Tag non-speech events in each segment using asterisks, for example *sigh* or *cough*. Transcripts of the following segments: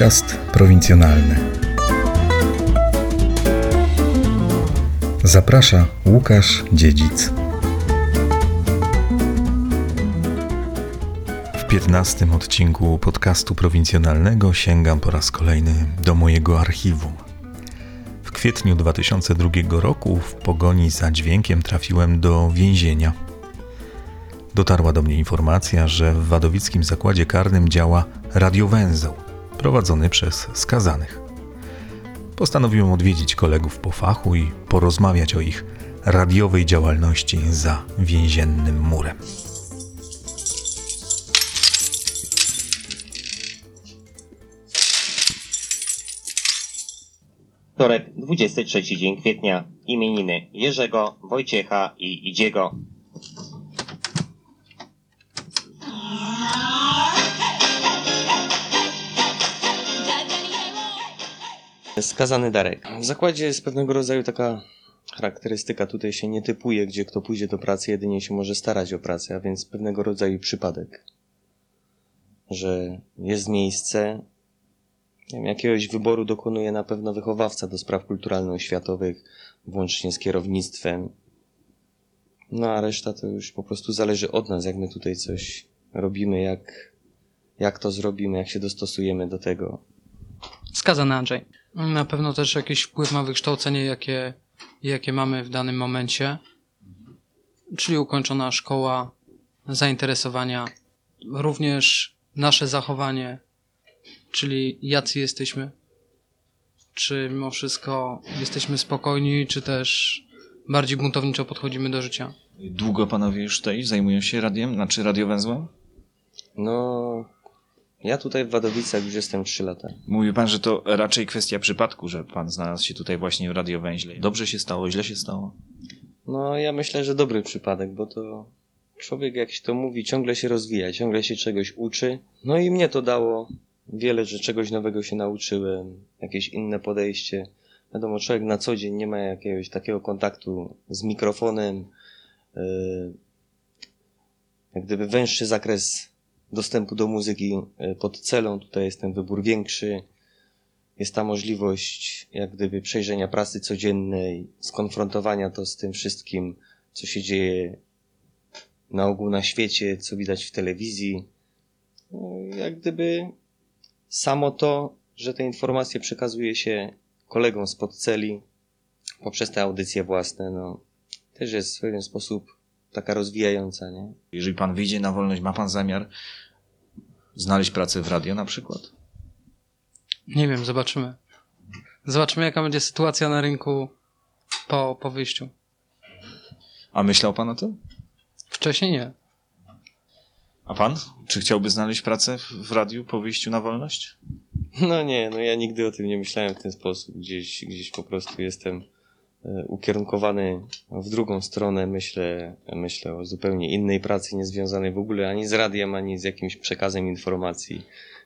Podcast prowincjonalny. Zaprasza Łukasz Dziedzic. W piętnastym odcinku podcastu prowincjonalnego sięgam po raz kolejny do mojego archiwum. W kwietniu 2002 roku w pogoni za dźwiękiem trafiłem do więzienia. Dotarła do mnie informacja, że w wadowickim zakładzie karnym działa radiowęzeł prowadzony przez skazanych. Postanowiłem odwiedzić kolegów po fachu i porozmawiać o ich radiowej działalności za więziennym murem. Wtorek, 23 dzień kwietnia. Imieniny Jerzego, Wojciecha i Idziego. Skazany Darek. W zakładzie jest pewnego rodzaju taka charakterystyka, tutaj się nie typuje, gdzie kto pójdzie do pracy, jedynie się może starać o pracę, a więc pewnego rodzaju przypadek. Że jest miejsce, wiem, jakiegoś wyboru dokonuje na pewno wychowawca do spraw kulturalno-oświatowych, włącznie z kierownictwem. No a reszta to już po prostu zależy od nas, jak my tutaj coś robimy, jak, jak to zrobimy, jak się dostosujemy do tego. Skazany Andrzej. Na pewno też jakiś wpływ ma wykształcenie, jakie, jakie mamy w danym momencie. Czyli ukończona szkoła, zainteresowania, również nasze zachowanie, czyli jacy jesteśmy. Czy mimo wszystko jesteśmy spokojni, czy też bardziej buntowniczo podchodzimy do życia. Długo panowie już tutaj zajmują się radiem, znaczy radiowęzłem? No, ja tutaj w Wadowicach już jestem 3 lata. Mówi pan, że to raczej kwestia przypadku, że pan znalazł się tutaj właśnie w radiowęźle. Dobrze się stało, źle się stało? No, ja myślę, że dobry przypadek, bo to człowiek, jak się to mówi, ciągle się rozwija, ciągle się czegoś uczy. No i mnie to dało wiele, że czegoś nowego się nauczyłem, jakieś inne podejście. Wiadomo, człowiek na co dzień nie ma jakiegoś takiego kontaktu z mikrofonem, yy, jak gdyby węższy zakres dostępu do muzyki yy, pod celą, tutaj jest ten wybór większy. Jest ta możliwość, jak gdyby, przejrzenia prasy codziennej, skonfrontowania to z tym wszystkim, co się dzieje na ogół na świecie, co widać w telewizji. No, jak gdyby samo to, że te informacje przekazuje się kolegom spod celi poprzez te audycje własne, no, też jest w pewien sposób taka rozwijająca, nie? Jeżeli pan wyjdzie na wolność, ma pan zamiar znaleźć pracę w radio na przykład? Nie wiem, zobaczymy. Zobaczymy, jaka będzie sytuacja na rynku po, po wyjściu. A myślał pan o tym? Wcześniej nie. A pan? Czy chciałby znaleźć pracę w- w radiu po wyjściu na wolność? No nie, no ja nigdy o tym nie myślałem w ten sposób. Gdzieś, gdzieś po prostu jestem E, ukierunkowany w drugą stronę, myślę, myślę o zupełnie innej pracy, niezwiązanej w ogóle ani z radiem, ani z jakimś przekazem informacji.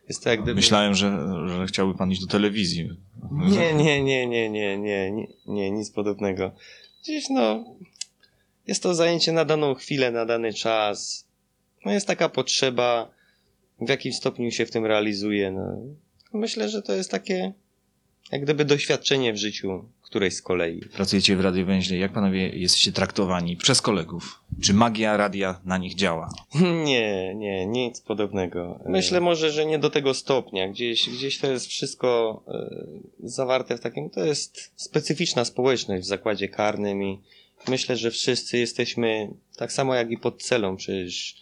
Jest to jak gdyby... Myślałem, że, że chciałby pan iść do telewizji. Nie, nie, nie, nie, nie, nie, nie, nic podobnego. Dziś no, jest to zajęcie na daną chwilę, na dany czas. No jest taka potrzeba, w jakim stopniu się w tym realizuje. No. Myślę, że to jest takie jak gdyby doświadczenie w życiu, którejś z kolei. Pracujecie w radiowęźle. Jak panowie jesteście traktowani przez kolegów? Czy magia radia na nich działa? Nie, nie, nic podobnego. Myślę może, że nie do tego stopnia. Gdzieś, gdzieś to jest wszystko e, zawarte w takim, to jest specyficzna społeczność w zakładzie karnym i myślę, że wszyscy jesteśmy tak samo jak i pod celą, przecież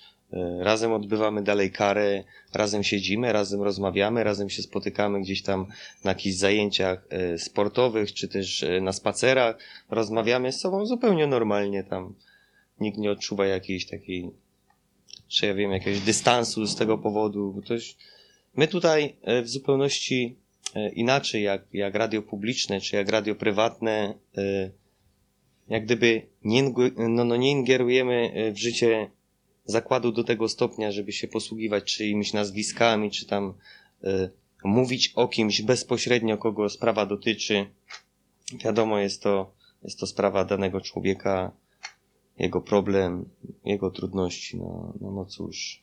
razem odbywamy dalej karę, razem siedzimy, razem rozmawiamy, razem się spotykamy gdzieś tam na jakichś zajęciach e, sportowych, czy też e, na spacerach, rozmawiamy z sobą zupełnie normalnie tam. Nikt nie odczuwa jakiejś takiej czy ja wiem, jakiegoś dystansu z tego powodu. Bo Ktoś... My tutaj e, w zupełności e, inaczej, jak, jak radio publiczne, czy jak radio prywatne, e, jak gdyby nie, no, no nie ingerujemy e, w życie zakładu do tego stopnia, żeby się posługiwać czyimiś nazwiskami, czy tam e, mówić o kimś bezpośrednio, kogo sprawa dotyczy. Wiadomo, jest to, jest to sprawa danego człowieka, jego problem, jego trudności. No, no, no cóż.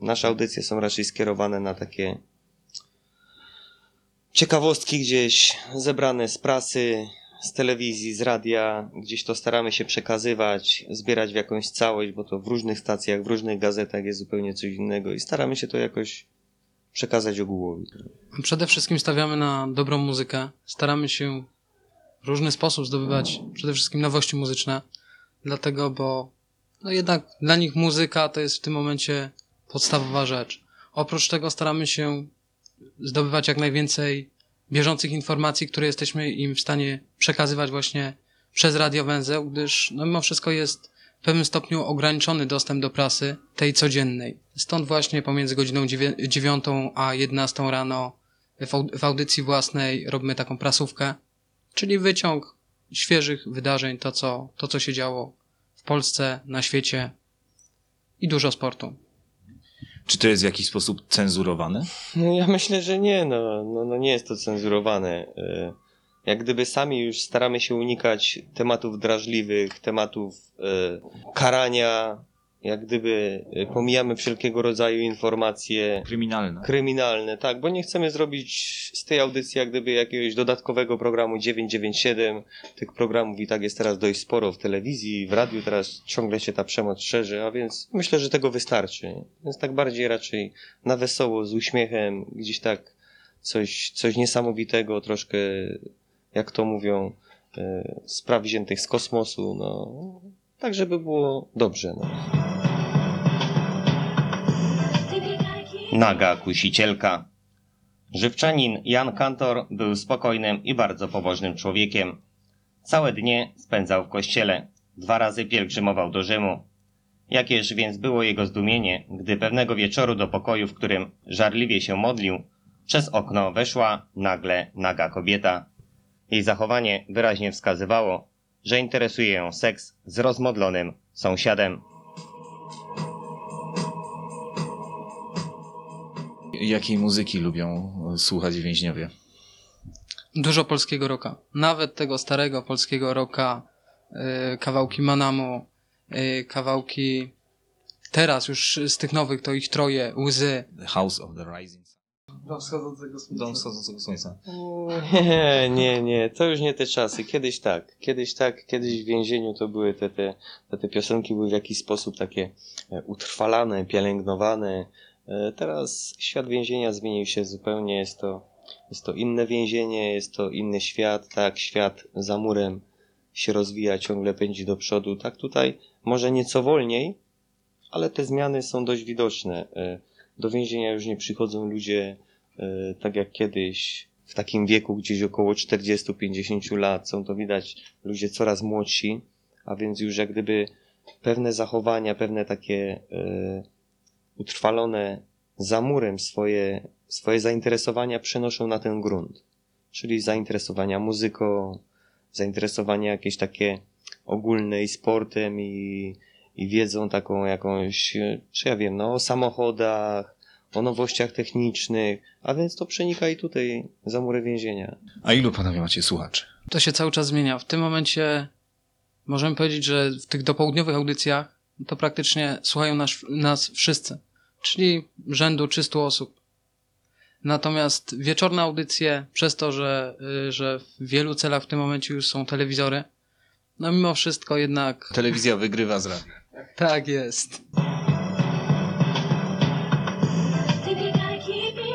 Nasze audycje są raczej skierowane na takie ciekawostki gdzieś zebrane z prasy, z telewizji, z radia, gdzieś to staramy się przekazywać, zbierać w jakąś całość, bo to w różnych stacjach, w różnych gazetach jest zupełnie coś innego i staramy się to jakoś przekazać ogółowi. Przede wszystkim stawiamy na dobrą muzykę. Staramy się w różny sposób zdobywać przede wszystkim nowości muzyczne, dlatego, bo no jednak dla nich muzyka to jest w tym momencie podstawowa rzecz. Oprócz tego staramy się zdobywać jak najwięcej bieżących informacji, które jesteśmy im w stanie przekazywać właśnie przez radiowęzeł, gdyż no mimo wszystko jest w pewnym stopniu ograniczony dostęp do prasy tej codziennej. Stąd właśnie pomiędzy godziną dziewię- 9 a 11 rano w audycji własnej robimy taką prasówkę, czyli wyciąg świeżych wydarzeń, to co, to co się działo w Polsce, na świecie i dużo sportu. Czy to jest w jakiś sposób cenzurowane? No ja myślę, że nie, no, no, no nie jest to cenzurowane. Y, Jak gdyby sami już staramy się unikać tematów drażliwych, tematów y, karania, jak gdyby y, pomijamy wszelkiego rodzaju informacje Kryminalne. kryminalne, tak, bo nie chcemy zrobić z tej audycji jak gdyby jakiegoś dodatkowego programu 997. Tych programów i tak jest teraz dość sporo w telewizji, w radiu teraz ciągle się ta przemoc szerzy, a więc myślę, że tego wystarczy. Więc tak bardziej raczej na wesoło, z uśmiechem, gdzieś tak coś, coś niesamowitego, troszkę, jak to mówią, e, spraw wziętych z kosmosu, no, tak żeby było dobrze, no. Naga kusicielka. Żywczanin Jan Kantor był spokojnym i bardzo pobożnym człowiekiem. Całe dnie spędzał w kościele. Dwa razy pielgrzymował do Rzymu. Jakież więc było jego zdumienie, gdy pewnego wieczoru do pokoju, w którym żarliwie się modlił, przez okno weszła nagle naga kobieta. Jej zachowanie wyraźnie wskazywało, że interesuje ją seks z rozmodlonym sąsiadem. Jakiej muzyki lubią e, słuchać więźniowie? Dużo polskiego rocka. Nawet tego starego polskiego rocka, yy, kawałki Manamu, yy, kawałki teraz już z tych nowych to ich troje, Łzy. The House of the Rising. Do wschodzącego Dom wschodzącego słońca. Nie, *laughs* nie, nie, to już nie te czasy. Kiedyś tak, kiedyś tak, kiedyś w więzieniu to były te, te, te, te piosenki były w jakiś sposób takie e, utrwalane, pielęgnowane. E, Teraz świat więzienia zmienił się zupełnie, jest to, jest to inne więzienie, jest to inny świat, tak, świat za murem się rozwija, ciągle pędzi do przodu, tak tutaj może nieco wolniej, ale te zmiany są dość widoczne. E, Do więzienia już nie przychodzą ludzie tak jak kiedyś, w takim wieku gdzieś około 40-50 lat. Są to widać ludzie coraz młodsi, a więc już jak gdyby pewne zachowania, pewne takie e, utrwalone za murem swoje, swoje zainteresowania przenoszą na ten grunt. Czyli zainteresowania muzyką, zainteresowania jakieś takie ogólne i sportem i, i wiedzą taką jakąś, e, czy ja wiem, no o samochodach, o nowościach technicznych, a więc to przenika i tutaj za mury więzienia. A ilu panowie macie słuchaczy? To się cały czas zmienia. W tym momencie możemy powiedzieć, że w tych dopołudniowych audycjach to praktycznie słuchają nas, nas wszyscy, czyli rzędu 300 osób. Natomiast wieczorne audycje, przez to, że, y, że w wielu celach w tym momencie już są telewizory, no mimo wszystko jednak Telewizja wygrywa z radia. *laughs* tak jest.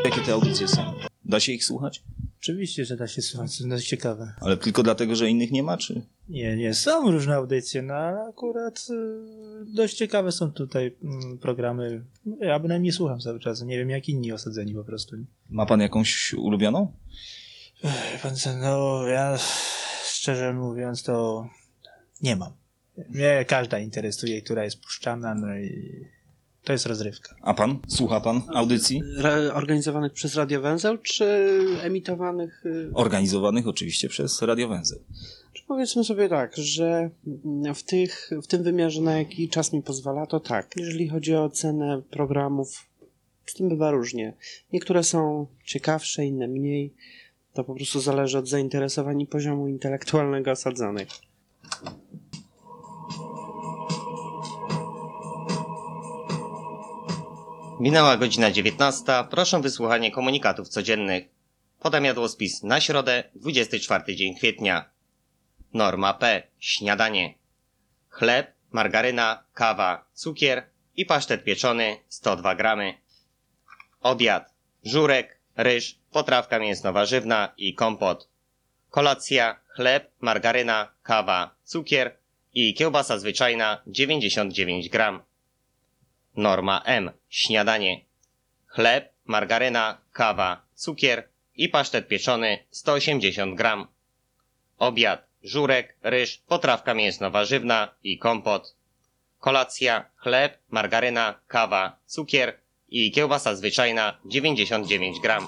Jakie te audycje są? Da się ich słuchać? Oczywiście, że da się słuchać, to dość ciekawe. Ale tylko dlatego, że innych nie ma, czy? Nie, nie, są różne audycje, no ale akurat y, dość ciekawe są tutaj mm, programy. Ja bynajmniej słucham cały czas, nie wiem jak inni osadzeni po prostu. Ma pan jakąś ulubioną? Ech, Pan co, no ja szczerze mówiąc to nie mam. Mnie każda interesuje, która jest puszczana, no i to jest rozrywka. A pan? Słucha pan audycji? Re- organizowanych przez Radio Węzeł, czy emitowanych, y, Organizowanych oczywiście przez Radio Węzeł. czy powiedzmy sobie tak, że mm, w, tych, w tym wymiarze, na jaki czas mi pozwala, to tak. Jeżeli chodzi o cenę programów, z tym bywa różnie. Niektóre są ciekawsze, inne mniej. To po prostu zależy od zainteresowań i poziomu intelektualnego osadzonych. Minęła godzina 19. Proszę wysłuchanie komunikatów codziennych. Podam jadłospis na środę, 24 dzień kwietnia. Norma P. Śniadanie. Chleb, margaryna, kawa, cukier i pasztet pieczony 102 gramy. Obiad. Żurek, ryż, potrawka mięsno-warzywna i kompot. Kolacja, chleb, margaryna, kawa, cukier i kiełbasa zwyczajna 99 gram. Norma M. Śniadanie. Chleb, margaryna, kawa, cukier i pasztet pieczony 180 gram. Obiad, żurek, ryż, potrawka mięsno-warzywna i kompot. Kolacja, chleb, margaryna, kawa, cukier i kiełbasa zwyczajna 99 gram.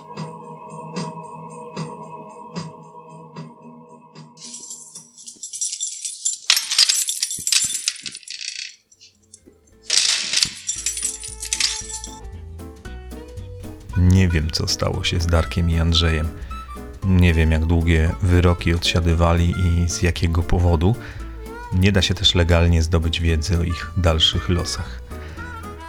Nie wiem, co stało się z Darkiem i Andrzejem. Nie wiem, jak długie wyroki odsiadywali i z jakiego powodu. Nie da się też legalnie zdobyć wiedzy o ich dalszych losach.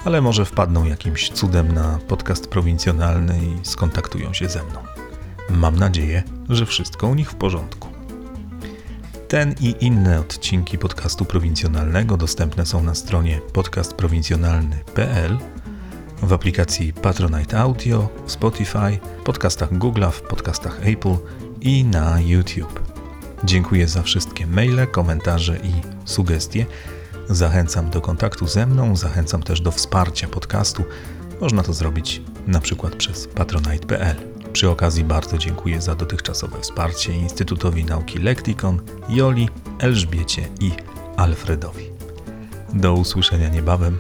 Ale może wpadną jakimś cudem na podcast prowincjonalny i skontaktują się ze mną. Mam nadzieję, że wszystko u nich w porządku. Ten i inne odcinki podcastu prowincjonalnego dostępne są na stronie podcastprowincjonalny.pl w aplikacji Patronite Audio, w Spotify, podcastach Google, w podcastach Apple i na YouTube. Dziękuję za wszystkie maile, komentarze i sugestie. Zachęcam do kontaktu ze mną, zachęcam też do wsparcia podcastu. Można to zrobić na przykład przez patronite.pl. Przy okazji bardzo dziękuję za dotychczasowe wsparcie Instytutowi Nauki Lektikon, Joli, Elżbiecie i Alfredowi. Do usłyszenia niebawem.